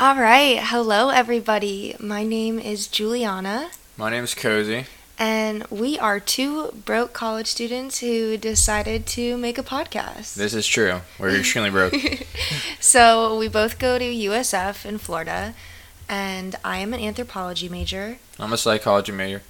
All right. Hello, everybody. My name is Juliana, My name is Cozy. and we are two broke college students who decided to make a podcast. This is true. We're extremely broke. so, we both go to USF in Florida, and I am an anthropology major. I'm a psychology major.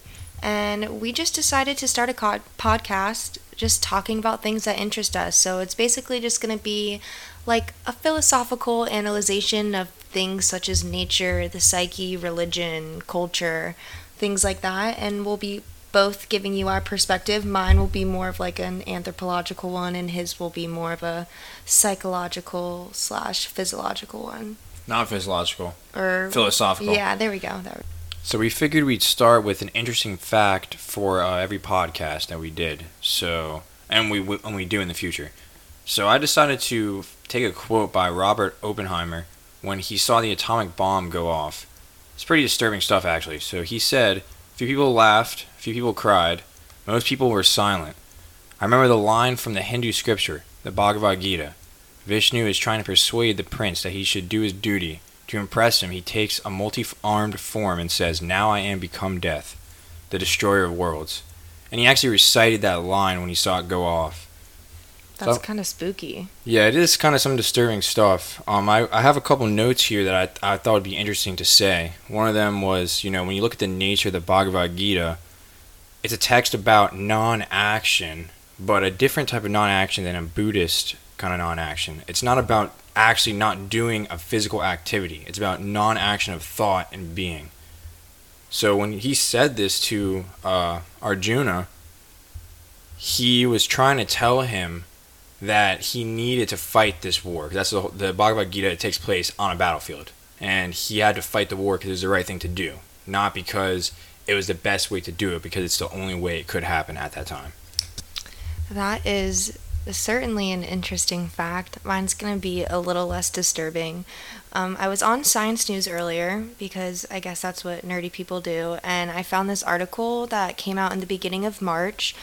And we just decided to start a co- podcast just talking about things that interest us. So, it's basically just going to be like a philosophical analyzation of things such as nature, the psyche, religion, culture, things like that. And we'll be both giving you our perspective. Mine will be more of like an anthropological one, and his will be more of a psychological slash physiological one. Not physiological. Or Philosophical. yeah, there we go. There. So we figured we'd start with an interesting fact for uh, every podcast that we did. So and we and we do in the future. So I decided to take a quote by Robert Oppenheimer when he saw the atomic bomb go off. It's pretty disturbing stuff actually. So he said, "Few people laughed, few people cried, most people were silent." I remember the line from the Hindu scripture, the Bhagavad Gita. Vishnu is trying to persuade the prince that he should do his duty. To impress him, he takes a multi armed form and says, Now I am become death, the destroyer of worlds. And he actually recited that line when he saw it go off. That's So- kind of spooky. Yeah, it is kind of some disturbing stuff. Um, I, I have a couple notes here that I, I thought would be interesting to say. One of them was, you know, when you look at the nature of the Bhagavad Gita, it's a text about non action, but a different type of non action than a Buddhist kind of non action. It's not about actually not doing a physical activity, it's about non action of thought and being. So when he said this to uh, Arjuna, he was trying to tell him that he needed to fight this war. That's the, the Bhagavad Gita. It takes place on a battlefield, and he had to fight the war because it was the right thing to do, not because it was the best way to do it, because it's the only way it could happen at that time. That is certainly an interesting fact. Mine's going to be a little less disturbing. Um, I was on Science News earlier because I guess that's what nerdy people do, and I found this article that came out in the beginning of March,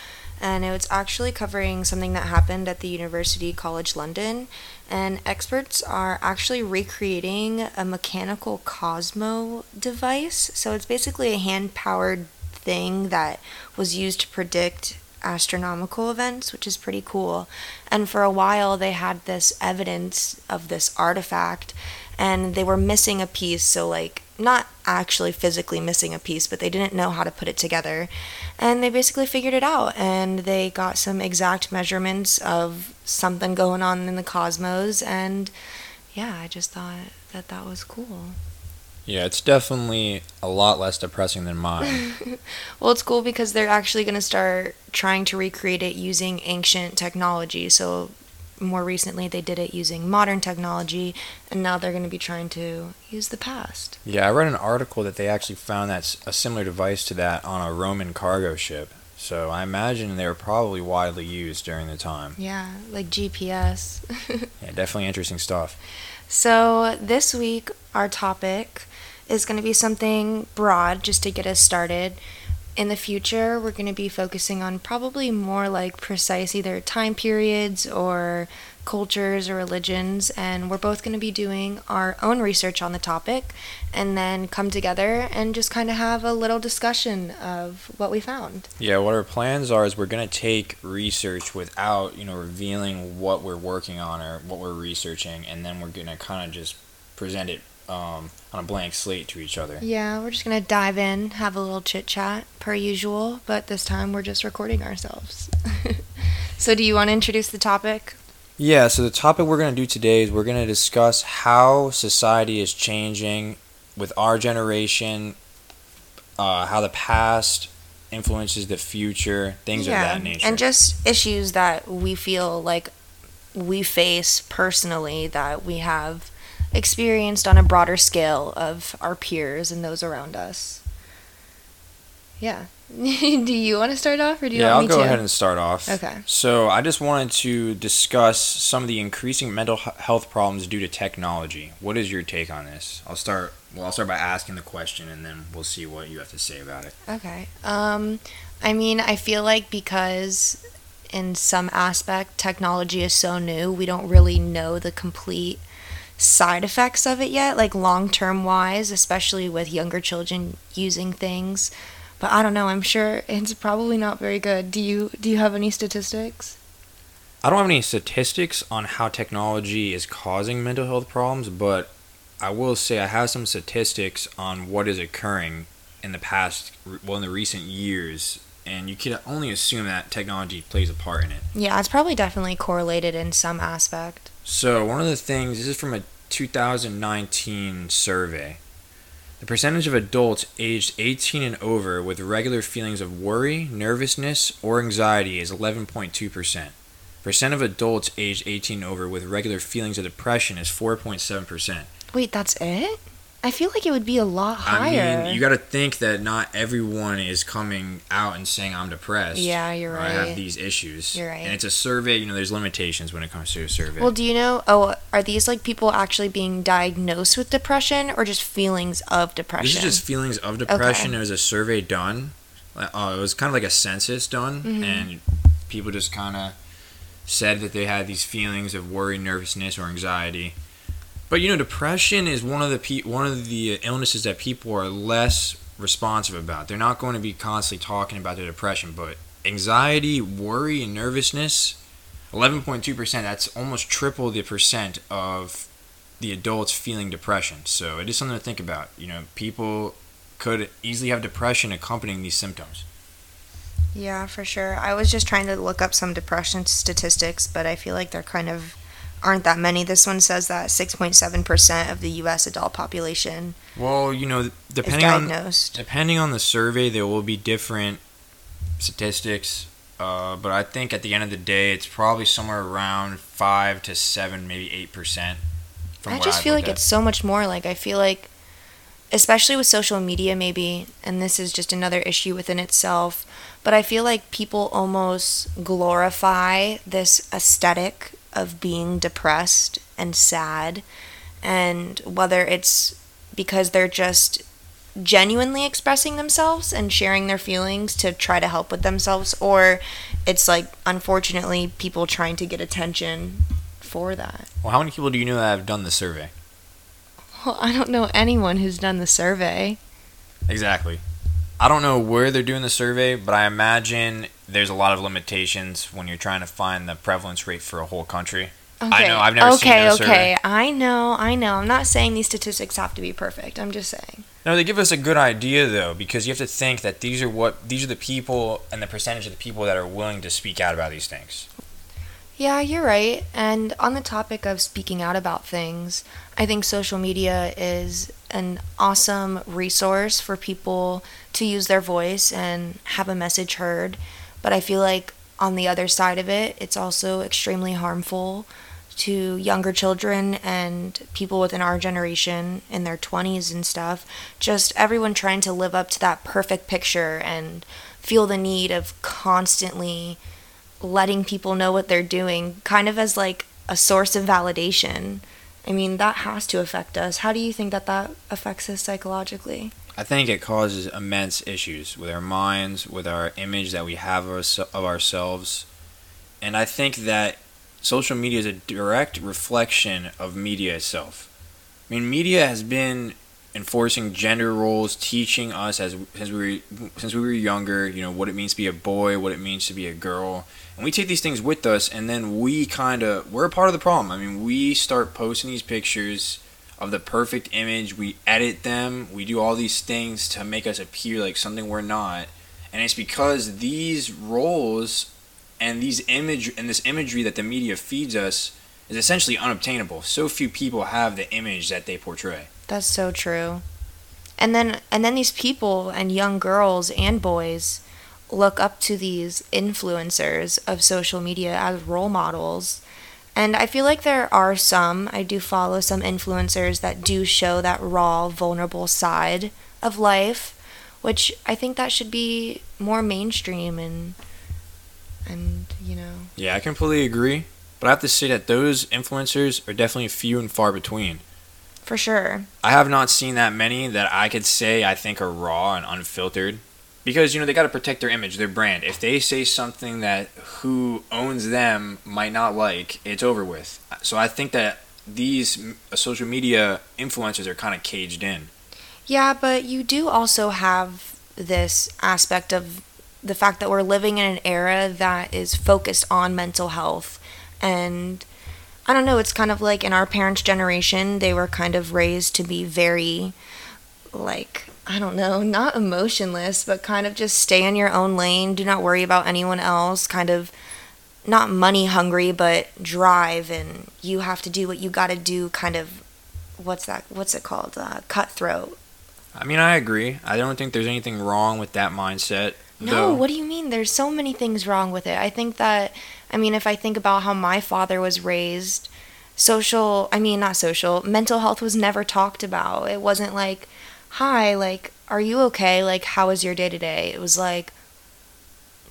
and it was actually covering something that happened at the University College London. And experts are actually recreating a mechanical Cosmo device. So it's basically a hand powered thing that was used to predict astronomical events, which is pretty cool. And for a while, they had this evidence of this artifact, and they were missing a piece. So, like, not actually physically missing a piece, but they didn't know how to put it together. And they basically figured it out, and they got some exact measurements of something going on in the cosmos. And yeah, I just thought that that was cool. Yeah, it's definitely a lot less depressing than mine. Well, it's cool because they're actually going to start trying to recreate it using ancient technology. So, more recently, they did it using modern technology, and now they're going to be trying to use the past. yeah, I read an article that they actually found that's a similar device to that on a Roman cargo ship. So I imagine they were probably widely used during the time. Yeah, like GPS. Yeah, definitely interesting stuff. So, this week, our topic is going to be something broad just to get us started. In the future, we're going to be focusing on probably more like precise either time periods or cultures or religions. And we're both going to be doing our own research on the topic and then come together and just kind of have a little discussion of what we found. Yeah, what our plans are is we're gonna take research without, you know, revealing what we're working on or what we're researching, and then we're gonna kind of just present it um, on a blank slate to each other. Yeah, we're just going to dive in, have a little chit chat per usual, but this time we're just recording ourselves. so, do you want to introduce the topic? Yeah, so the topic we're gonna do today is we're gonna discuss how society is changing with our generation, uh, how the past influences the future, things of that nature. And just issues that we feel like we face personally that we have experienced on a broader scale of our peers and those around us. Yeah. do you want to start off or do you yeah, want I'll me go to? ahead and start off. Okay. So I just wanted to discuss some of the increasing mental health problems due to technology. What is your take on this? I'll start. Well, I'll start by asking the question, and then we'll see what you have to say about it. Okay. Um, I mean, I feel like because in some aspect technology is so new, we don't really know the complete side effects of it yet, like long term wise, especially with younger children using things. But I don't know. I'm sure it's probably not very good. Do you do you have any statistics? I don't have any statistics on how technology is causing mental health problems, but I will say I have some statistics on what is occurring in the past, well, in the recent years, and you can only assume that technology plays a part in it. Yeah, it's probably definitely correlated in some aspect. So, one of the things, this is from a 2019 survey. The percentage of adults aged 18 and over with regular feelings of worry, nervousness, or anxiety is 11.2%. Percent of adults aged 18 and over with regular feelings of depression is 4.7%. Wait, that's it? I feel like it would be a lot higher. I mean, you got to think that not everyone is coming out and saying I'm depressed. Yeah, you're or right. I have these issues. You're right. And it's a survey. You know, there's limitations when it comes to a survey. Well, do you know? Oh, are these like people actually being diagnosed with depression or just feelings of depression? This is just feelings of depression. Okay. There was a survey done. Uh, it was kind of like a census done, Mhm. and people just kind of said that they had these feelings of worry, nervousness, or anxiety. But you know, depression is one of the pe- one of the illnesses that people are less responsive about. They're not going to be constantly talking about their depression, but anxiety, worry, and nervousness, eleven point two percent. That's almost triple the percent of the adults feeling depression. So it is something to think about. You know, people could easily have depression accompanying these symptoms. Yeah, for sure. I was just trying to look up some depression statistics, but I feel like they're kind of aren't that many. This one says that 6.7% of the US adult population Well, you know, depending on depending on the survey, there will be different statistics. Uh, but I think at the end of the day, it's probably somewhere around five to seven, maybe eight percent. I just feel like it's so much more. Like, I feel like, especially with social media, maybe, and this is just another issue within itself, but I feel like people almost glorify this aesthetic of being depressed and sad. And whether it's because they're just genuinely expressing themselves and sharing their feelings to try to help with themselves, or it's like, unfortunately, people trying to get attention for that. Well, how many people do you know that have done the survey? Well, I don't know anyone who's done the survey. Exactly. I don't know where they're doing the survey, but I imagine there's a lot of limitations when you're trying to find the prevalence rate for a whole country. I know, I've never okay, seen okay. survey. I know, I know. I'm not saying these statistics have to be perfect. I'm just saying. No, they give us a good idea though, because you have to think that these are what these are the people and the percentage of the people that are willing to speak out about these things. Yeah, you're right. And on the topic of speaking out about things, I think social media is an awesome resource for people to use their voice and have a message heard. But I feel like on the other side of it, it's also extremely harmful to younger children and people within our generation in their 20s and stuff. Just everyone trying to live up to that perfect picture and feel the need of constantly letting people know what they're doing, kind of as like a source of validation. I mean, that has to affect us. How do you think that that affects us psychologically? I think it causes immense issues with our minds, with our image that we have of ourse- of ourselves. And I think that social media is a direct reflection of media itself. I mean, media has been enforcing gender roles, teaching us as since we were, since we were younger, you know, what it means to be a boy, what it means to be a girl. And we take these things with us and then we kind of we're a part of the problem. I mean, we start posting these pictures of the perfect image. We edit them. We do all these things to make us appear like something we're not. And it's because these roles and these image and this imagery that the media feeds us is essentially unobtainable. So few people have the image that they portray. That's so true. And then and then these people and young girls and boys look up to these influencers of social media as role models. And I feel like there are some, I do follow some influencers that do show that raw, vulnerable side of life, which I think that should be more mainstream and and you know, Yeah, I completely agree. But I have to say that those influencers are definitely few and far between. for sure. I have not seen that many that I could say I think are raw and unfiltered. Because, you know, they got to protect their image, their brand. If they say something that who owns them might not like, it's over with. So I think that these uh, social media influencers are kind of caged in. Yeah, but you do also have this aspect of the fact that we're living in an era that is focused on mental health. And I don't know, it's kind of like in our parents' generation, they were kind of raised to be very, like, I don't know, not emotionless, but kind of just stay in your own lane, do not worry about anyone else, kind of not money hungry, but drive, and you have to do what you got to do, kind of. What's that? What's it called? Uh, cutthroat. I mean, I agree. I don't think there's anything wrong with that mindset. No, though. what do you mean? There's so many things wrong with it. I think that, I mean, if I think about how my father was raised, social, I mean, not social, mental health was never talked about. It wasn't like, hi, like, are you okay? Like, how was your day today? It was like,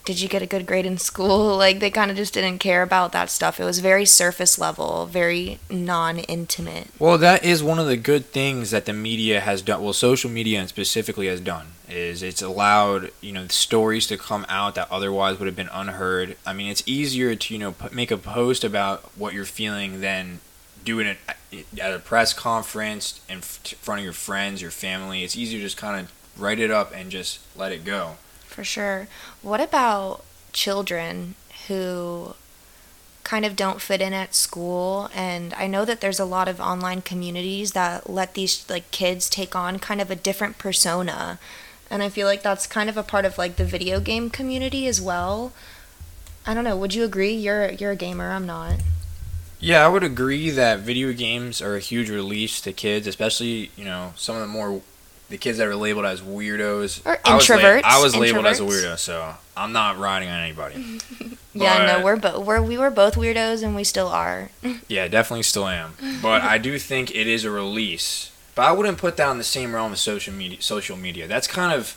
did you get a good grade in school? Like, they kind of just didn't care about that stuff. It was very surface level, very non intimate. Well, that is one of the good things that the media has done. Well, social media and specifically has done is it's allowed you know stories to come out that otherwise would have been unheard. I mean, it's easier to you know make a post about what you're feeling than doing it at- a press conference in front of your friends, your family. It's easier to just kind of write it up and just let it go. For sure. What about children who kind of don't fit in at school and I know that there's a lot of online communities that let these like kids take on kind of a different persona. And I feel like that's kind of a part of like the video game community as well. I don't know, would you agree? You're you're a gamer, I'm not. Yeah, I would agree that video games are a huge release to kids, especially you know some of the more the kids that are labeled as weirdos Or I was la- introverts, I was labeled as a weirdo, so I'm not riding on anybody. yeah, But- no, we're both we're we were both weirdos and we still are. Yeah, definitely still am. But I do think it is a release. But I wouldn't put that in the same realm as social media. Social media. That's kind of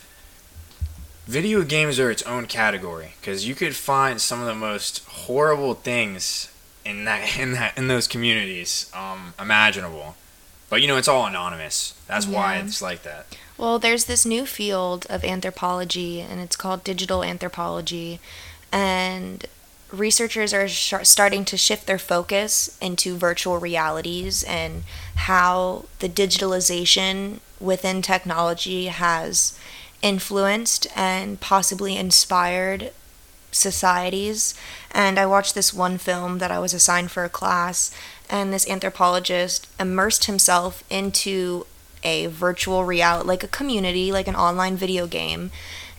video games are its own category because you could find some of the most horrible things in that in that in those communities um, imaginable. But you know, it's all anonymous. That's why it's like that. Well, there's this new field of anthropology, and it's called digital anthropology. And researchers are sh- starting to shift their focus into virtual realities and how the digitalization within technology has influenced and possibly inspired societies. And I watched this one film that I was assigned for a class, and this anthropologist immersed himself into a virtual reality, like a community, like an online video game.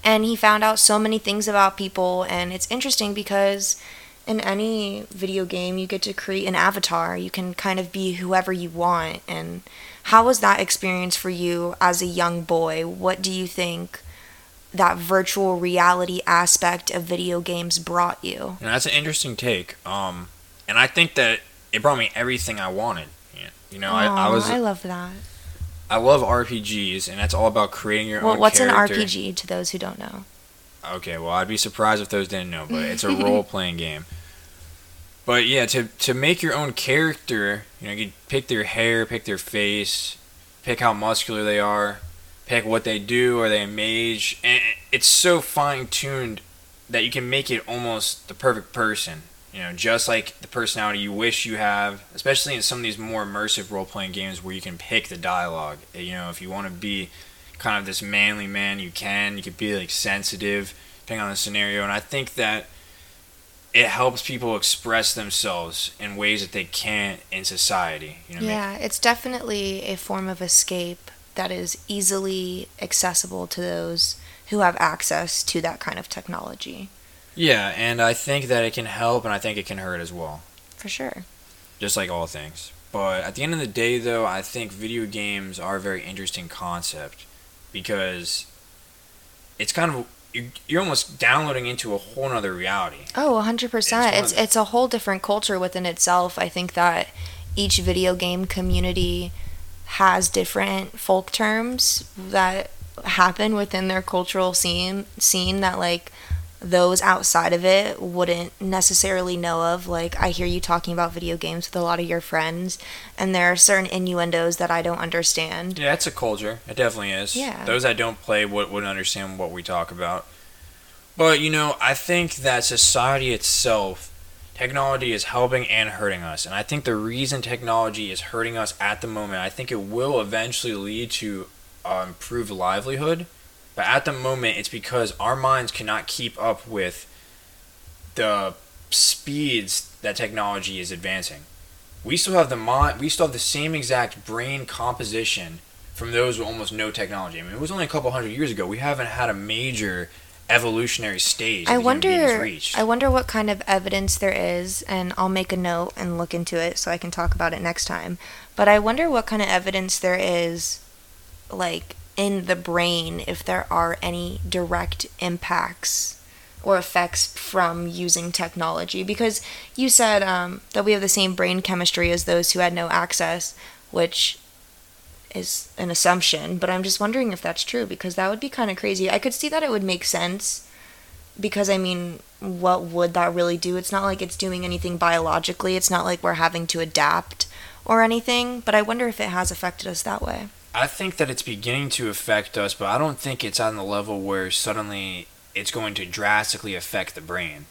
And he found out so many things about people, and it's interesting because in any video game, you get to create an avatar. You can kind of be whoever you want. And how was that experience for you as a young boy? What do you think that virtual reality aspect of video games brought you? And that's an interesting take. Um, and I think that it brought me everything I wanted. You know, I, I was I love that. I love RPGs, and that's all about creating your Well, own. what's character. an RPG to those who don't know? Okay, well, I'd be surprised if those didn't know, but it's a role playing game. But yeah, to to make your own character, you know, you pick their hair, pick their face, pick how muscular they are, pick what they do. Are they a mage? And it's so fine tuned that you can make it almost the perfect person. You know, just like the personality you wish you have, especially in some of these more immersive role playing games where you can pick the dialogue. You know, if you want to be kind of this manly man, you can. You could be like sensitive, depending on the scenario. And I think that it helps people express themselves in ways that they can't in society. You know, Yeah, it's definitely a form of escape that is easily accessible to those who have access to that kind of technology. yeah, and I think that it can help, and I think it can hurt as well. For sure. just like all things. But at the end of the day, though, I think video games are a very interesting concept because it's kind of you're, almost downloading into a whole other reality. Oh, 100%. It's It's it's a whole different culture within itself. I think that each video game community has different folk terms that happen within their cultural scene scene that like those outside of it wouldn't necessarily know of. Like I hear you talking about video games with a lot of your friends and there are certain innuendos that I don't understand. Yeah, it's a culture. It definitely is. Yeah. Those that don't play would, wouldn't understand what we talk about. But, you know, I think that society itself technology is helping and hurting us. And I think the reason technology is hurting us at the moment, I think it will eventually lead to uh, improved livelihood. But at the moment, it's because our minds cannot keep up with the speeds that technology is advancing. We still have the mind, we still have the same exact brain composition from those with almost no technology. I mean, it was only a couple hundred years ago. We haven't had a major evolutionary stage. I that human beings wonder. reached. I wonder what kind of evidence there is, and I'll make a note and look into it so I can talk about it next time. But I wonder what kind of evidence there is, like in the brain, if there are any direct impacts or effects from using technology. Because you said um, that we have the same brain chemistry as those who had no access, which is an assumption, but I'm just wondering if that's true because that would be kind of crazy. I could see that it would make sense because I mean, what would that really do? It's not like it's doing anything biologically. It's not like we're having to adapt or anything, but I wonder if it has affected us that way. I think that it's beginning to affect us, but I don't think it's on the level where suddenly it's going to drastically affect the brain.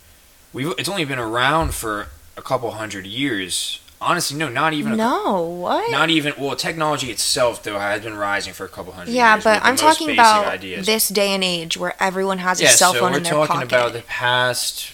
We've it's only been around for a couple hundred years. Honestly, no, not even. A, No, what? Not even. Well, technology itself though has been rising for a couple hundred yeah, years. but I'm talking about ideas. this day and age where everyone has a yeah, cell so phone we're in their talking pocket. about the past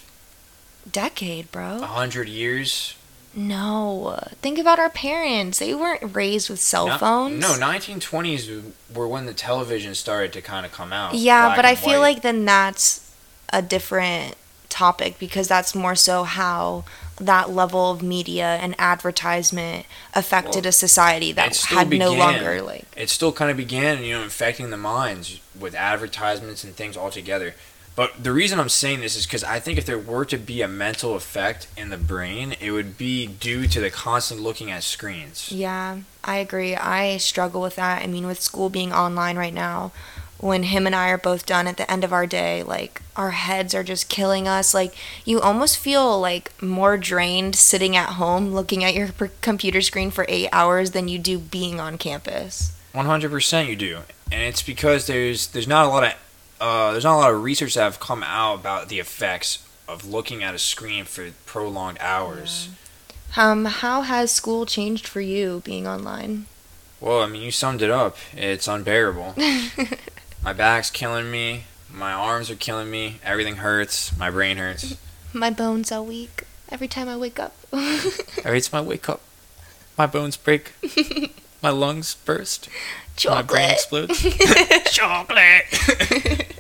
Decade, bro. A hundred years. No, think about our parents. They weren't raised with cell No- phones. No, 1920s were when the television started to kind of come out. Yeah, but I feel white. like then that's a different topic because that's more so how that level of media and advertisement affected Well, a society that had no longer like it still kind of began, you know, infecting the minds with advertisements and things altogether. But the reason I'm saying this is because I think if there were to be a mental effect in the brain, it would be due to the constant looking at screens. Yeah, I agree. I struggle with that. I mean, with school being online right now, when him and I are both done at the end of our day, like our heads are just killing us. Like you almost feel like more drained sitting at home looking at your computer screen for 8 hours than you do being on campus. 100% you do. And it's because there's there's not a lot of uh, there's not a lot of research that have come out about the effects of looking at a screen for prolonged hours. Um how has school changed for you being online? Well, I mean, you summed it up. It's unbearable. my back's killing me. My arms are killing me. Everything hurts. My brain hurts. My bones are weak every time I wake up. Every time I wake up, my bones break. my lungs burst. My brain Chocolate. explodes. Chocolate.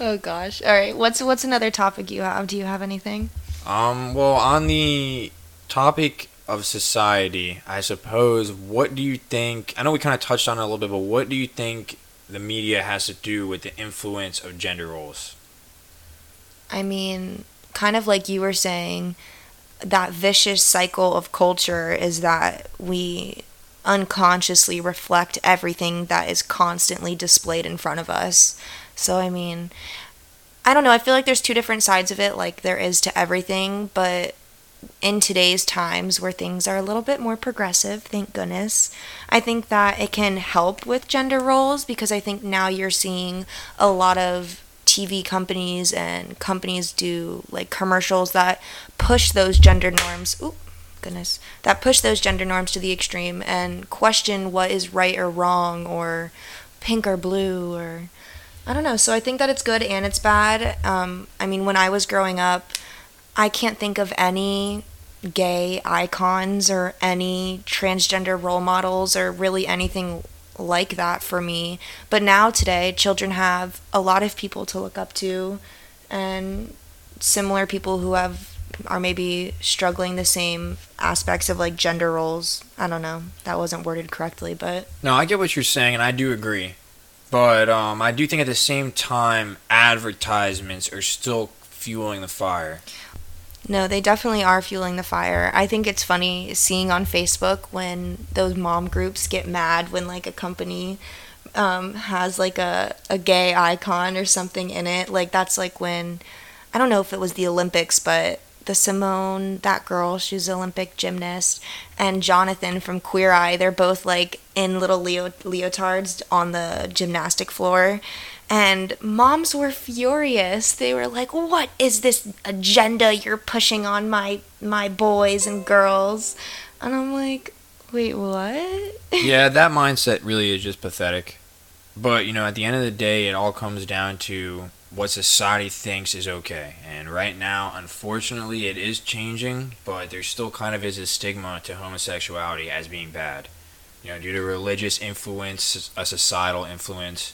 Oh gosh. All right. What's what's another topic you have? Do you have anything? um. Well, on the topic of society, I suppose. What do you think? I know we kind of touched on it a little bit, but what do you think the media has to do with the influence of gender roles? I mean, kind of like you were saying, that vicious cycle of culture is that we unconsciously reflect everything that is constantly displayed in front of us. So, I mean, I don't know. I feel like there's two different sides of it, like there is to everything, but in today's times where things are a little bit more progressive, thank goodness, I think that it can help with gender roles because I think now you're seeing a lot of TV companies and companies do like commercials that push those gender norms. Oop, goodness. That push those gender norms to the extreme and question what is right or wrong or pink or blue or I don't know. So I think that it's good and it's bad. Um, I mean, when I was growing up, I can't think of any gay icons or any transgender role models or really anything like that for me. But now today, children have a lot of people to look up to and similar people who have are maybe struggling the same aspects of like gender roles. I don't know. That wasn't worded correctly, but No, I get what you're saying, and I do agree. But um, I do think at the same time, advertisements are still fueling the fire. No, they definitely are fueling the fire. I think it's funny seeing on Facebook when those mom groups get mad when like a company um, has like a, a gay icon or something in it. Like that's like when I don't know if it was the Olympics, but the Simone, that girl, she's an Olympic gymnast, and Jonathan from Queer Eye, they're both like in little leo- leotards on the gymnastic floor. And moms were furious. They were like, "What is this agenda you're pushing on my my boys and girls?" And I'm like, "Wait, what?" yeah, that mindset really is just pathetic. But, you know, at the end of the day, it all comes down to what society thinks is okay. And right now, unfortunately, it is changing, but there still kind of is a stigma to homosexuality as being bad. You know, due to religious influence, a societal influence.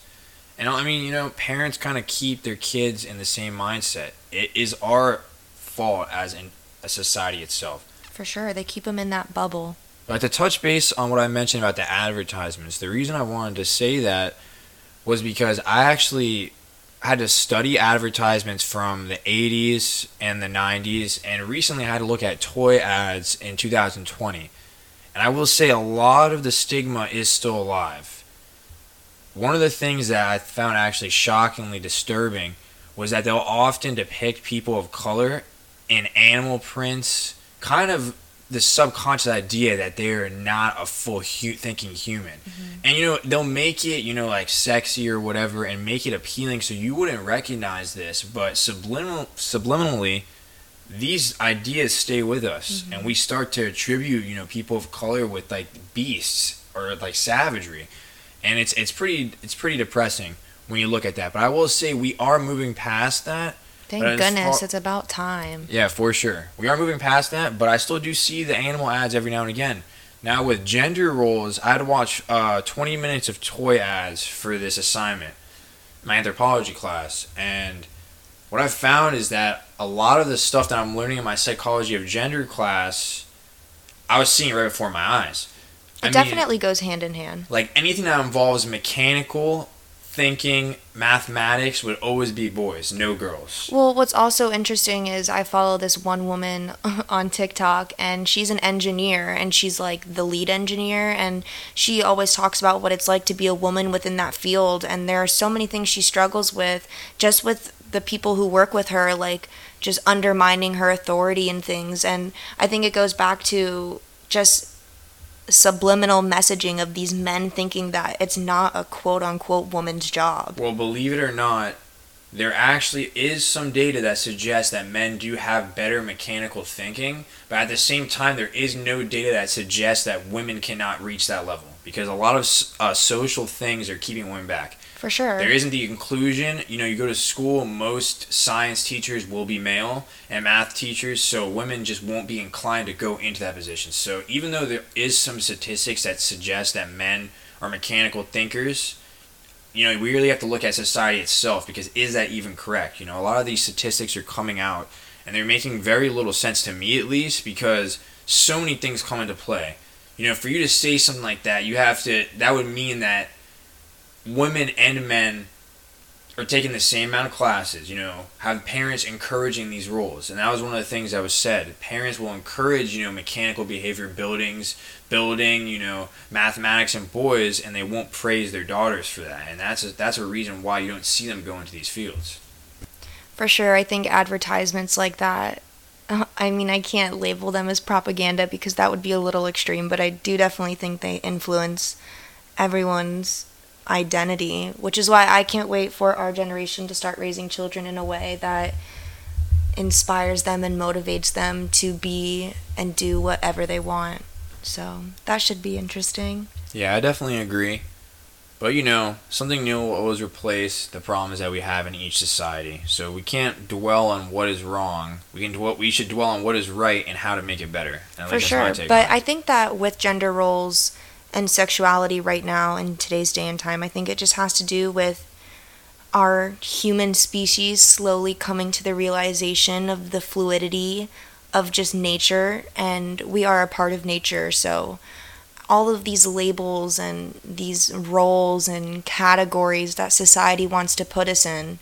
And I mean, you know, parents kind of keep their kids in the same mindset. It is our fault as in a society itself. For sure, they keep them in that bubble. But to touch base on what I mentioned about the advertisements, the reason I wanted to say that was because I actually had to study advertisements from the 80s and the 90s and recently I had to look at toy ads in 2020. And I will say a lot of the stigma is still alive. One of the things that I found actually shockingly disturbing was that they'll often depict people of color in animal prints, kind of the subconscious idea that they're not a full hu- thinking human. Mm-hmm. And you know, they'll make it, you know, like sexy or whatever and make it appealing so you wouldn't recognize this, but subliminal subliminally these ideas stay with us mm-hmm. and we start to attribute, you know, people of color with like beasts or like savagery. And it's it's pretty it's pretty depressing when you look at that. But I will say we are moving past that Thank goodness, far, it's about time. Yeah, for sure. We are moving past that, but I still do see the animal ads every now and again. Now with gender roles, I had to watch uh, 20 minutes of toy ads for this assignment, my anthropology class, and what I've found is that a lot of the stuff that I'm learning in my psychology of gender class, I was seeing right before my eyes. It I definitely mean, goes hand in hand. Like anything that involves mechanical thinking mathematics would always be boys, no girls. Well, what's also interesting is I follow this one woman on TikTok and she's an engineer and she's like the lead engineer and she always talks about what it's like to be a woman within that field and there are so many things she struggles with just with the people who work with her like just undermining her authority and things and I think it goes back to just subliminal messaging of these men thinking that it's not a quote unquote woman's job. Well, believe it or not, there actually is some data that suggests that men do have better mechanical thinking, but at the same time, there is no data that suggests that women cannot reach that level because a lot of uh, social things are keeping women back. For sure. There isn't the inclusion. You know, you go to school, most science teachers will be male and math teachers, so women just won't be inclined to go into that position. So even though there is some statistics that suggest that men are mechanical thinkers, you know, we really have to look at society itself because is that even correct? You know, a lot of these statistics are coming out and they're making very little sense to me at least because so many things come into play. You know, for you to say something like that, you have to that would mean that women and men are taking the same amount of classes, you know, have parents encouraging these roles. And that was one of the things that was said. Parents will encourage, you know, mechanical behavior buildings, building, you know, mathematics and boys, and they won't praise their daughters for that. And that's a, that's a reason why you don't see them go into these fields. For sure. I think advertisements like that, I mean, I can't label them as propaganda because that would be a little extreme, but I do definitely think they influence everyone's identity, which is why I can't wait for our generation to start raising children in a way that inspires them and motivates them to be and do whatever they want. So that should be interesting. Yeah, I definitely agree. But you know, something new will always replace the problems that we have in each society. So we can't dwell on what is wrong. We can dwell, we should dwell on what is right and how to make it better. For sure. But I think that with gender roles and sexuality right now in today's day and time. I think it just has to do with our human species slowly coming to the realization of the fluidity of just nature and we are a part of nature so all of these labels and these roles and categories that society wants to put us in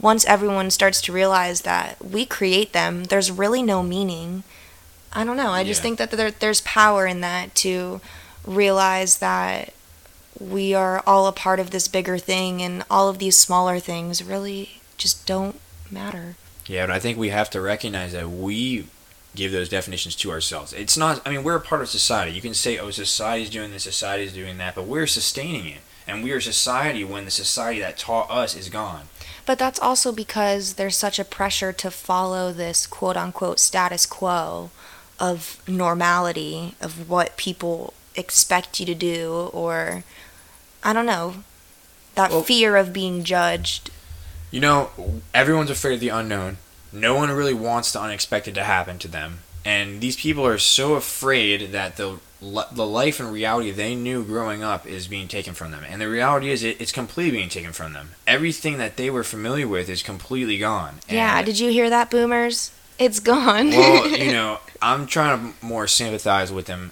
once everyone starts to realize that we create them there's really no meaning. I don't know. I just think that there, there's power in that to realize that we are all a part of this bigger thing and all of these smaller things really just don't matter. Yeah, but I think we have to recognize that we give those definitions to ourselves. It's not I mean, we're a part of society. You can say, "Oh, society's doing this, society's doing that," but we're sustaining it. And we are society when the society that taught us is gone. But that's also because there's such a pressure to follow this quote unquote status quo of normality, of what people expect you to do, or I don't know, that Well- fear of being judged. You know, everyone's afraid of the unknown. No one really wants the unexpected to happen to them. And these people are so afraid that the the life and reality they knew growing up is being taken from them. And the reality is it, it's completely being taken from them. Everything that they were familiar with is completely gone. yeah, And- did you hear that, boomers? It's gone. well, you know, I'm trying to more sympathize with them.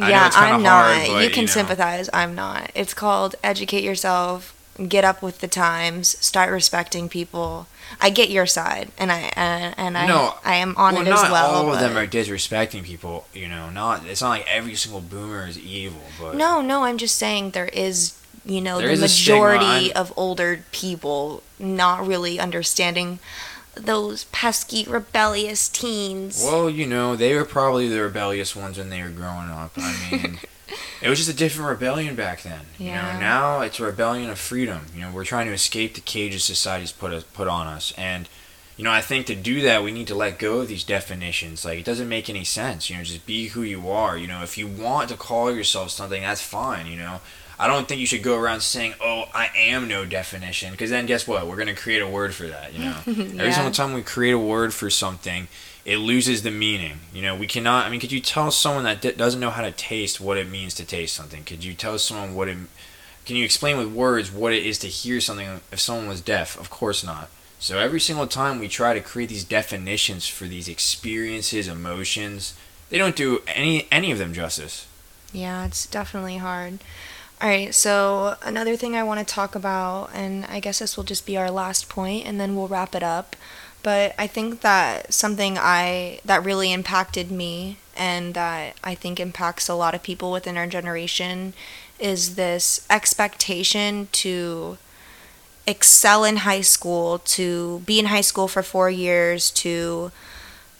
I yeah, I'm not. hard, but, you can you know. sympathize. I'm not. It's called educate yourself, get up with the times, start respecting people. I get your side, and I and, and I No, I am on well, it as well. Not all of them are disrespecting people. You know, not it's not like every single boomer is evil, but No, no, I'm just saying there is, you know, There the is a stigma. majority of older people not really understanding those pesky rebellious teens. Well, you know, they were probably the rebellious ones when they were growing up. I mean, it was just a different rebellion back then. You know, now it's a rebellion of freedom. You know, we're trying to escape the cages society's put us, put on us, and you know, I think to do that we need to let go of these definitions. Like, it doesn't make any sense. You know, just be who you are. You know, if you want to call yourself something, that's fine. You know. I don't think you should go around saying, "Oh, I am no definition," because then guess what? We're gonna create a word for that. You know, every single time we create a word for something, it loses the meaning. You know, we cannot. I mean, could you tell someone that d- doesn't know how to taste what it means to taste something? Could you tell someone what it? Can you explain with words what it is to hear something if someone was deaf? Of course not. So every single time we try to create these definitions for these experiences, emotions, they don't do any any of them justice. Yeah, it's definitely hard. All right, so another thing I want to talk about, and I guess this will just be our last point, and then we'll wrap it up. But I think that something I that really impacted me, and that I think impacts a lot of people within our generation, is this expectation to excel in high school, to be in high school for four years, to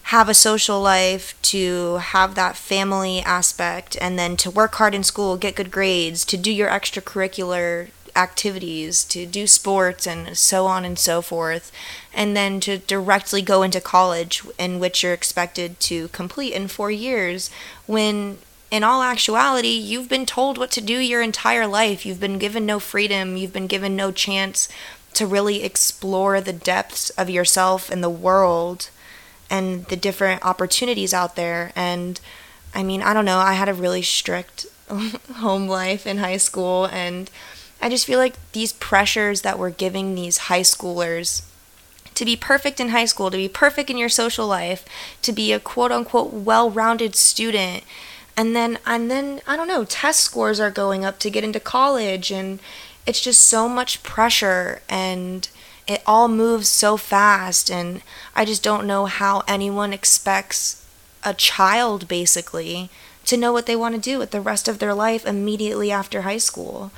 have a social life, to have that family aspect, and then to work hard in school, get good grades, to do your extracurricular activities, to do sports, and so on and so forth, and then to directly go into college, in which you're expected to complete in four years, when in all actuality, you've been told what to do your entire life. You've been given no freedom, you've been given no chance to really explore the depths of yourself and the world and the different opportunities out there. And I mean, I don't know, I had a really strict home life in high school, and I just feel like these pressures that we're giving these high schoolers to be perfect in high school, to be perfect in your social life, to be a quote unquote well rounded student. And then, and then, I don't know, test scores are going up to get into college, and it's just so much pressure, and it all moves so fast. And I just don't know how anyone expects a child, basically, to know what they want to do with the rest of their life immediately after high school.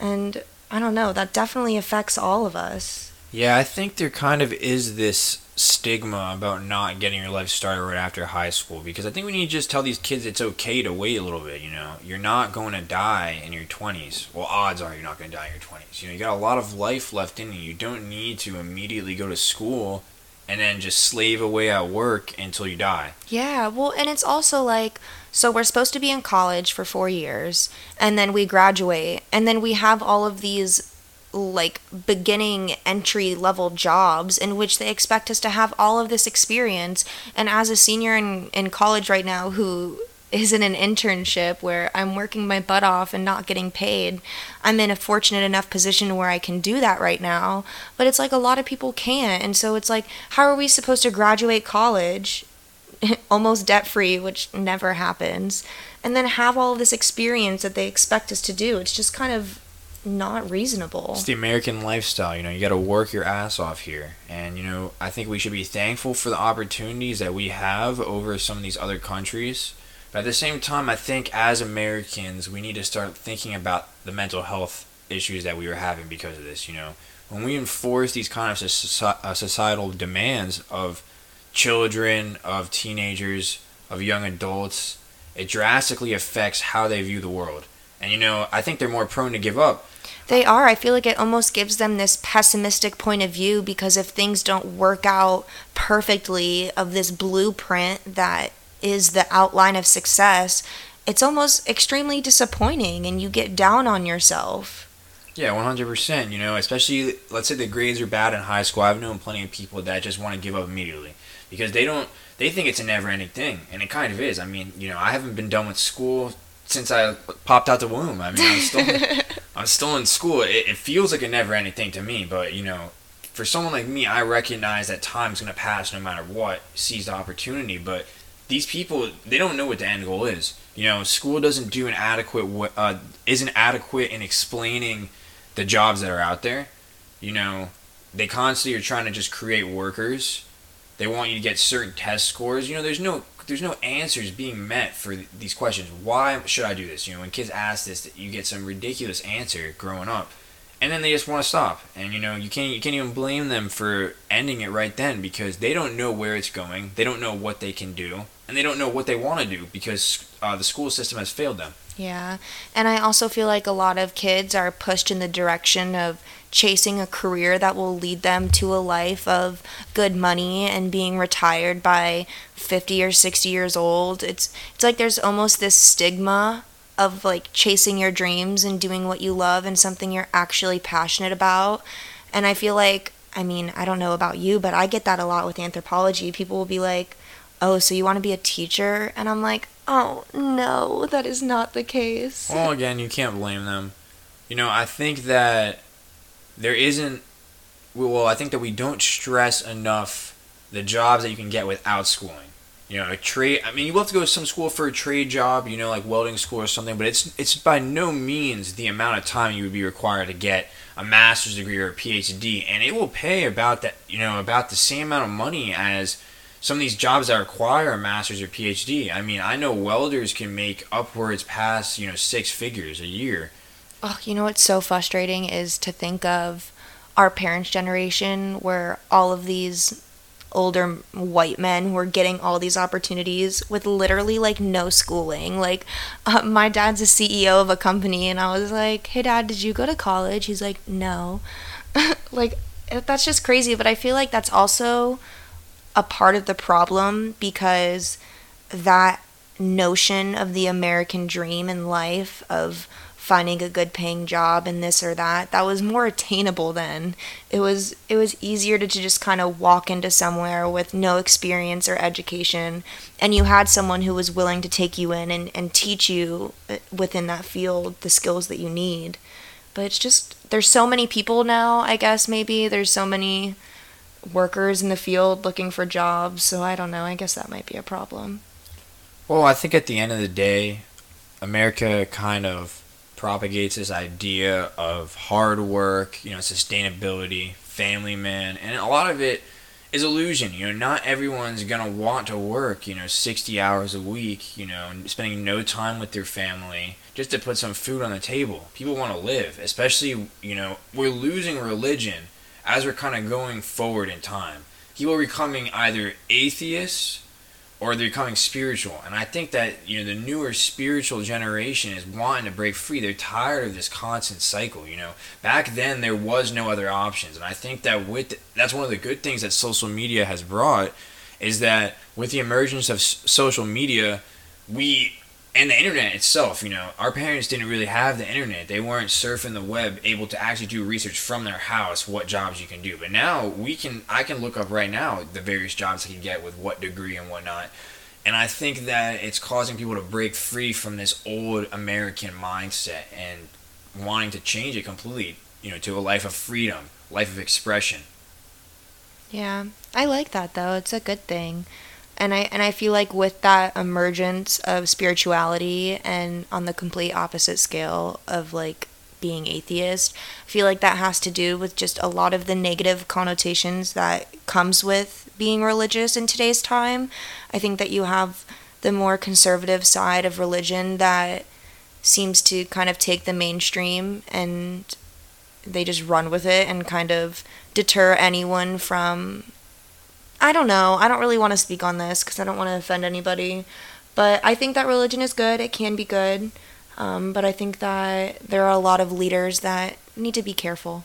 And I don't know, that definitely affects all of us. Yeah, I think there kind of is this stigma about not getting your life started right after high school because I think we need to just tell these kids it's okay to wait a little bit, you know. You're not going to die in your 20s. Well, odds are you're not going to die in your 20s. You know, you got a lot of life left in you. You don't need to immediately go to school and then just slave away at work until you die. Yeah, well, and it's also like so we're supposed to be in college for 4 years and then we graduate and then we have all of these like beginning entry level jobs in which they expect us to have all of this experience and as a senior in in college right now who is in an internship where I'm working my butt off and not getting paid. I'm in a fortunate enough position where I can do that right now, but it's like a lot of people can't. And so it's like how are we supposed to graduate college almost debt free, which never happens, and then have all of this experience that they expect us to do? It's just kind of not reasonable. It's the American lifestyle, you know, you got to work your ass off here. And, you know, I think we should be thankful for the opportunities that we have over some of these other countries. But at the same time, I think as Americans, we need to start thinking about the mental health issues that we are having because of this, you know. When we enforce these kind of uh, societal demands of children, of teenagers, of young adults, it drastically affects how they view the world. And you know, I think they're more prone to give up. They are. I feel like it almost gives them this pessimistic point of view because if things don't work out perfectly of this blueprint that is the outline of success, it's almost extremely disappointing and you get down on yourself. Yeah, one hundred percent. You know, especially let's say the grades are bad in high school. I've known plenty of people that just want to give up immediately because they don't. They think it's a never-ending thing, and it kind of is. I mean, you know, I haven't been done with school since I popped out the womb. I mean, I'm still, I'm still in school. It, it feels like a never-ending thing to me, but you know, for someone like me, I recognize that time's gonna pass no matter what. Seize the opportunity, but these people, they don't know what the end goal is. You know, school doesn't do an adequate, uh, isn't adequate in explaining the jobs that are out there. You know, they constantly are trying to just create workers. They want you to get certain test scores. You know, there's no there's no answers being met for these questions. Why should I do this? You know, when kids ask this, you get some ridiculous answer growing up, and then they just want to stop. And you know, you can't you can't even blame them for ending it right then because they don't know where it's going. They don't know what they can do, and they don't know what they want to do because uh, the school system has failed them. Yeah. And I also feel like a lot of kids are pushed in the direction of chasing a career that will lead them to a life of good money and being retired by 50 or 60 years old. It's it's like there's almost this stigma of like chasing your dreams and doing what you love and something you're actually passionate about. And I feel like I mean, I don't know about you, but I get that a lot with anthropology. People will be like, "Oh, so you want to be a teacher?" And I'm like, Oh, no, that is not the case. Well, again, you can't blame them. You know, I think that there isn't. Well, I think that we don't stress enough the jobs that you can get without schooling. You know, a trade. I mean, you will have to go to some school for a trade job. You know, like welding school or something. But it's it's by no means the amount of time you would be required to get a master's degree or a PhD, and it will pay about that. You know, about the same amount of money as some of these jobs that require a master's or PhD. I mean, I know welders can make upwards past, you know, six figures a year. Oh, you know what's so frustrating is to think of our parents' generation where all of these older white men were getting all these opportunities with literally like no schooling. Like, uh, my dad's a CEO of a company, and I was like, hey, dad, did you go to college? He's like, no. like, that's just crazy, but I feel like that's also a part of the problem because that notion of the American dream in life of finding a good paying job and this or that that was more attainable then it was it was easier to, to just kind of walk into somewhere with no experience or education and you had someone who was willing to take you in and, and teach you uh, within that field the skills that you need but it's just there's so many people now i guess maybe there's so many workers in the field looking for jobs. So I don't know. I guess that might be a problem. Well, I think at the end of the day, America kind of propagates this idea of hard work, you know, sustainability, family man, and a lot of it is illusion. You know, not everyone's gonna want to work, you know, 60 hours a week, you know, spending no time with their family just to put some food on the table. People want to live, especially, you know, we're losing religion as we're kind of going forward in time, people are becoming either atheists or they're becoming spiritual. And I think that you know the newer spiritual generation is wanting to break free. They're tired of this constant cycle. You know, back then there was no other options, and I think that with that's one of the good things that social media has brought is that with the emergence of social media, we and the internet itself, you know, our parents didn't really have the internet. They weren't surfing the web, able to actually do research from their house what jobs you can do. But now we can, I can look up right now the various jobs I can get with what degree and whatnot. And I think that it's causing people to break free from this old American mindset and wanting to change it completely, you know, to a life of freedom, life of expression. Yeah, I like that though. It's a good thing and I and I feel like with that emergence of spirituality and on the complete opposite scale of like being atheist, I feel like that has to do with just a lot of the negative connotations that comes with being religious in today's time. I think that you have the more conservative side of religion that seems to kind of take the mainstream and they just run with it and kind of deter anyone from I don't know. I don't really want to speak on this because I don't want to offend anybody. But I think that religion is good. It can be good. Um, but I think that there are a lot of leaders that need to be careful.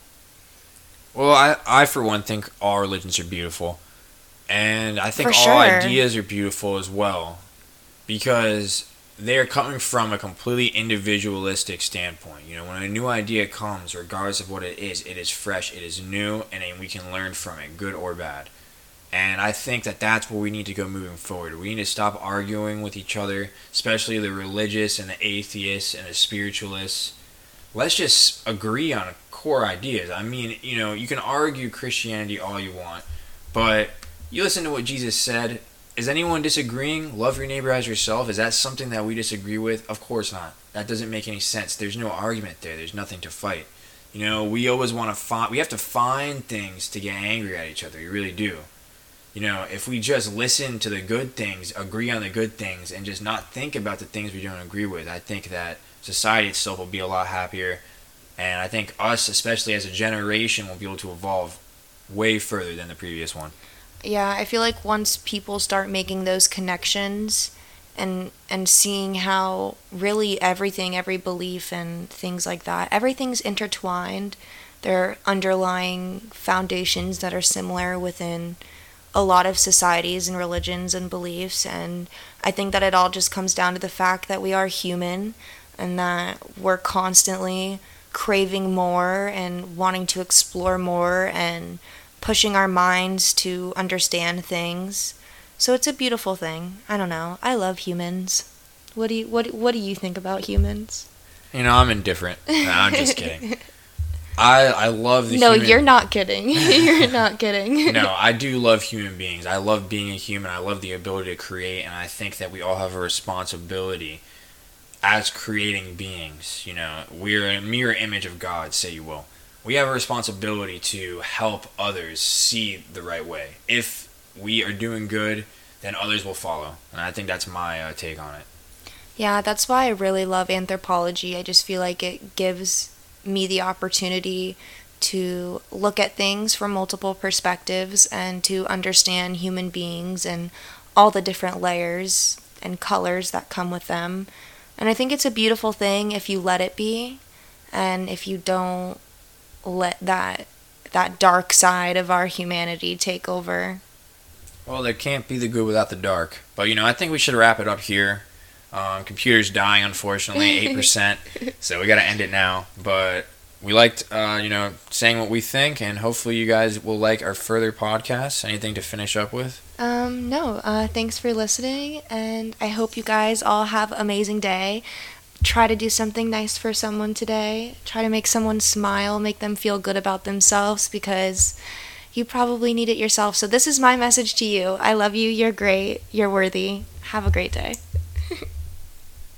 Well, I, I for one think all religions are beautiful, and I think For all sure. ideas are beautiful as well, because they are coming from a completely individualistic standpoint. You know, when a new idea comes, regardless of what it is, it is fresh, it is new, and we can learn from it, good or bad. And I think that that's where we need to go moving forward. We need to stop arguing with each other, especially the religious and the atheists and the spiritualists. Let's just agree on core ideas. I mean, you know, you can argue Christianity all you want, but you listen to what Jesus said. Is anyone disagreeing? Love your neighbor as yourself. Is that something that we disagree with? Of course not. That doesn't make any sense. There's no argument there. There's nothing to fight. You know, we always want to find. We have to find things to get angry at each other. We really do. You know, if we just listen to the good things, agree on the good things, and just not think about the things we don't agree with, I think that society itself will be a lot happier. And I think us, especially as a generation, will be able to evolve way further than the previous one. Yeah, I feel like once people start making those connections and and seeing how really everything, every belief and things like that, everything's intertwined. There are underlying foundations that are similar within a lot of societies and religions and beliefs and I think that it all just comes down to the fact that we are human and that we're constantly craving more and wanting to explore more and pushing our minds to understand things. So it's a beautiful thing. I don't know. I love humans. What do you what what do you think about humans? You know, I'm indifferent. No, I'm just kidding. I I love the no, human- you're not kidding. you're not kidding. no, I do love human beings. I love being a human. I love the ability to create, and I think that we all have a responsibility as creating beings. You know, we're a mirror image of God, say you will. We have a responsibility to help others see the right way. If we are doing good, then others will follow, and I think that's my uh, take on it. Yeah, that's why I really love anthropology. I just feel like it gives me the opportunity to look at things from multiple perspectives and to understand human beings and all the different layers and colors that come with them. And I think it's a beautiful thing if you let it be and if you don't let that that dark side of our humanity take over. Well, there can't be the good without the dark. But you know, I think we should wrap it up here. Um, computer's dying, unfortunately, eight percent. so we got to end it now. But we liked, uh, you know, saying what we think, and hopefully you guys will like our further podcasts. Anything to finish up with? Um, no, uh, thanks for listening, and I hope you guys all have an amazing day. Try to do something nice for someone today. Try to make someone smile, make them feel good about themselves because you probably need it yourself. So, this is my message to you. I love you. You're great. You're worthy. Have a great day.